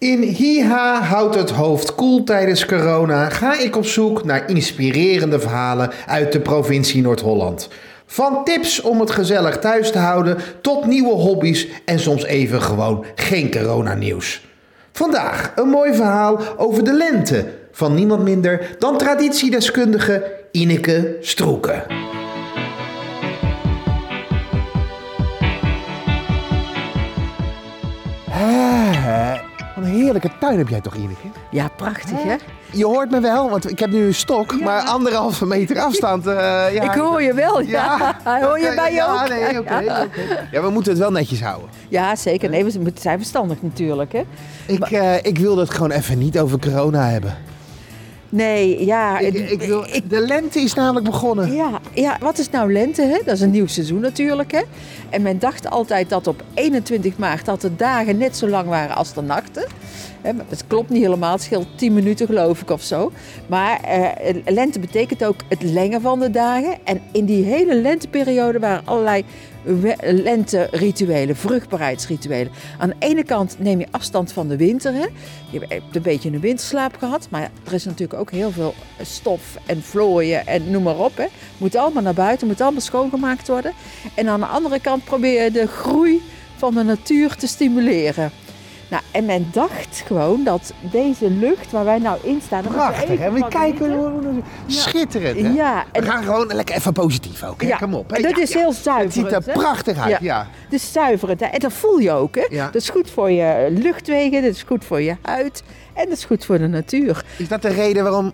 In Hiha houdt het hoofd koel tijdens corona ga ik op zoek naar inspirerende verhalen uit de provincie Noord-Holland. Van tips om het gezellig thuis te houden tot nieuwe hobby's en soms even gewoon geen coronanieuws. Vandaag een mooi verhaal over de lente van niemand minder dan traditiedeskundige Ineke Stroeken. Wat een heerlijke tuin heb jij toch, Ineke? Ja, prachtig hè? Je hoort me wel, want ik heb nu een stok, maar anderhalve meter afstand. eh, ja, Ik hoor je wel, ja. Hoor je mij ja, ook? Nee, oké, oké. Ja, we moeten het wel netjes houden. Ja, zeker. Nee, we moeten- zijn verstandig natuurlijk hè. Ik, eh, ik wil het gewoon even niet over corona hebben. Nee, ja. Ik, het- ik wil, ik- de lente is namelijk begonnen. ja, ja, wat is nou lente? Hè? Dat is een nieuw seizoen natuurlijk. Hè? En men dacht altijd dat op 21 maart dat de dagen net zo lang waren als de nachten. Dat klopt niet helemaal. Het scheelt 10 minuten geloof ik of zo. Maar eh, lente betekent ook het lengen van de dagen. En in die hele lenteperiode waren allerlei lenterituelen, vruchtbaarheidsrituelen. Aan de ene kant neem je afstand van de winter. Hè? Je hebt een beetje een winterslaap gehad. Maar er is natuurlijk ook heel veel stof en vlooien en noem maar op. Hè. Moet allemaal naar buiten, moet allemaal schoongemaakt worden. En aan de andere kant probeer je de groei van de natuur te stimuleren. Nou, en men dacht gewoon dat deze lucht waar wij nou in staan... Prachtig, hè? We kijken, hoe- schitterend, hè? Ja, We gaan gewoon lekker even positief ook, hè? Ja, Kom op. hè? dat Ja, is ja. heel Het ziet er hè? prachtig uit, ja. Het is zuiverend hè? en dat voel je ook. Hè? Ja. Dat is goed voor je luchtwegen, dat is goed voor je huid en dat is goed voor de natuur. Is dat de reden waarom...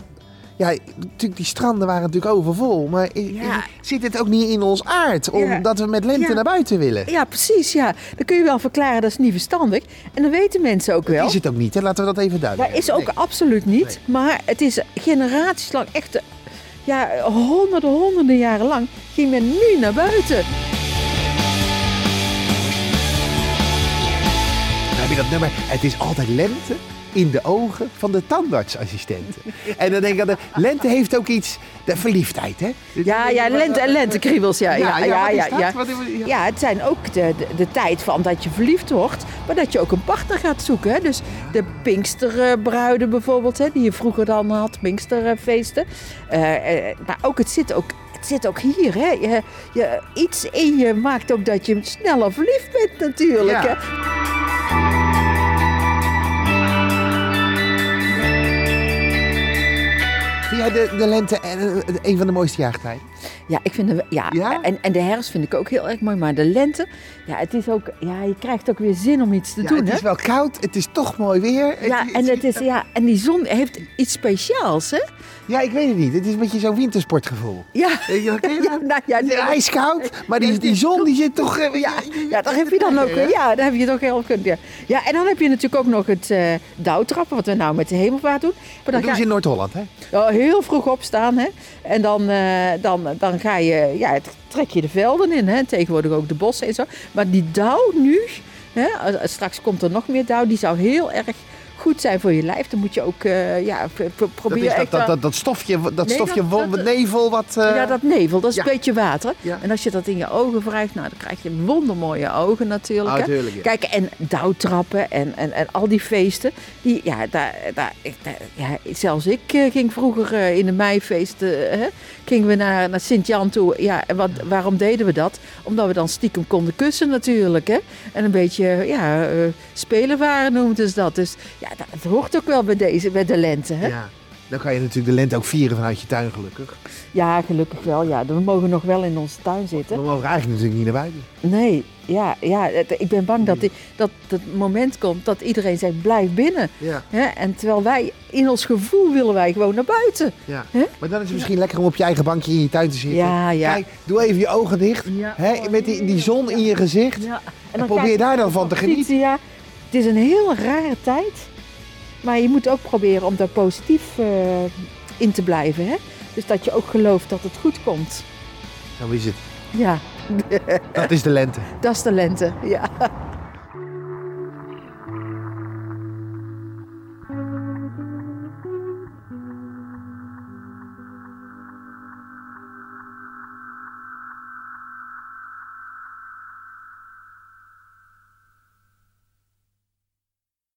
Ja, natuurlijk, die stranden waren natuurlijk overvol. Maar Ja. zit het ook niet in ons aard? Ja. Omdat we met lente Ja. naar buiten willen? Ja, precies. Ja. Dan kun je wel verklaren dat is niet verstandig. En dan weten mensen ook wel. Is het ook niet, hè? Laten we dat even duidelijk Dat is ook absoluut niet. Maar het is generaties lang, echt ja, honderden, honderden jaren lang, ging men nu naar buiten. Dan heb je dat nummer. Het is altijd lente in de ogen van de tandartsassistenten. en dan denk ik, dat de lente heeft ook iets... De verliefdheid, hè? Ja, ja, lente en lentekriebels. Ja, ja, ja, ja, ja. Ja. Het zijn ook de, de, de tijd van dat je verliefd wordt, maar dat je ook een partner gaat zoeken. Hè? Dus de Pinksterbruiden bijvoorbeeld, hè, die je vroeger dan had, Pinksterfeesten. Eh, eh, maar ook het zit ook, het zit ook hier. Hè? Je, je, iets in je maakt ook dat je sneller verliefd bent natuurlijk. Ja. Hè? Vind jij de, de lente eh, een van de mooiste jaartijden? Ja, ik vind ja, Ja? En, en de herfst vind ik ook heel erg mooi. Maar de lente, ja, het is ook, ja, je krijgt ook weer zin om iets te Ja, doen. het hè? is wel koud, het is toch mooi weer. Ja, Het- en, het is, ja, en die zon heeft iets speciaals, hè? ja, ik weet het niet. Het is een beetje zo'n wintersportgevoel. Ja, ja, dat? nou, ja, nee, ijskoud, maar die, die zon die zit toch... eh, ja, ja, daar heb je dan ook, ja, daar heb je toch heel goed. Ja. ja, en dan heb je natuurlijk ook nog het eh dauwtrappen, wat we nou met de hemelvaart doen. Maar Dat dan doen ga ze in Noord-Holland, hè? je heel vroeg opstaan, hè? En dan, eh, dan, dan ga je, ja, trek je de velden in, hè? Tegenwoordig ook de bossen en zo. Maar die dauw nu, hè? Straks komt er nog meer dauw, die zou heel erg goed zijn voor je lijf. Dan moet je ook, eh, ja, pro- pro- Dat dat, dat, dat, dat stofje, dat Nee, stofje nevel wat... eh, Ja, dat nevel, dat is ja. een beetje water. Ja. En als je dat in je ogen wrijft, nou, dan krijg je wondermooie ogen natuurlijk. Ah, hè. tuurlijk, ja. Kijk, en dauwtrappen en, en, en al die feesten. Die, ja, daar, daar, ja, zelfs ik eh, ging vroeger in de meifeesten, hè, gingen we naar, naar Sint-Jan toe. Ja, en wat, waarom deden we dat? Omdat we dan stiekem konden kussen natuurlijk. Hè? En een beetje, ja, spelen waren noemden ze dat. Dus ja, dat, het hoort ook wel bij, deze, bij de lente. Hè? Ja. Dan kan je natuurlijk de lente ook vieren vanuit je tuin, gelukkig. Ja, gelukkig wel. Ja, we mogen nog wel in onze tuin zitten. We mogen eigenlijk natuurlijk niet naar buiten. Nee, ja, ja het- ik ben bang dat, die, dat het moment komt dat iedereen zegt blijf binnen. Ja. Hè? En terwijl wij, in ons gevoel willen wij gewoon naar buiten. Ja. Hè? Maar dan is het misschien lekker om op je eigen bankje in je tuin te zitten. Ja, ja. Kijk, doe even je ogen dicht. Ja. Hè, met die, die zon in je gezicht. Ja. En probeer daar dan van te genieten. Ja, het is een heel rare tijd. Maar je moet ook proberen om daar positief eh, in te blijven. Hè? Dus dat je ook gelooft dat het goed komt. Zo is het. Ja, Dat is de lente. dat is de lente. Ja.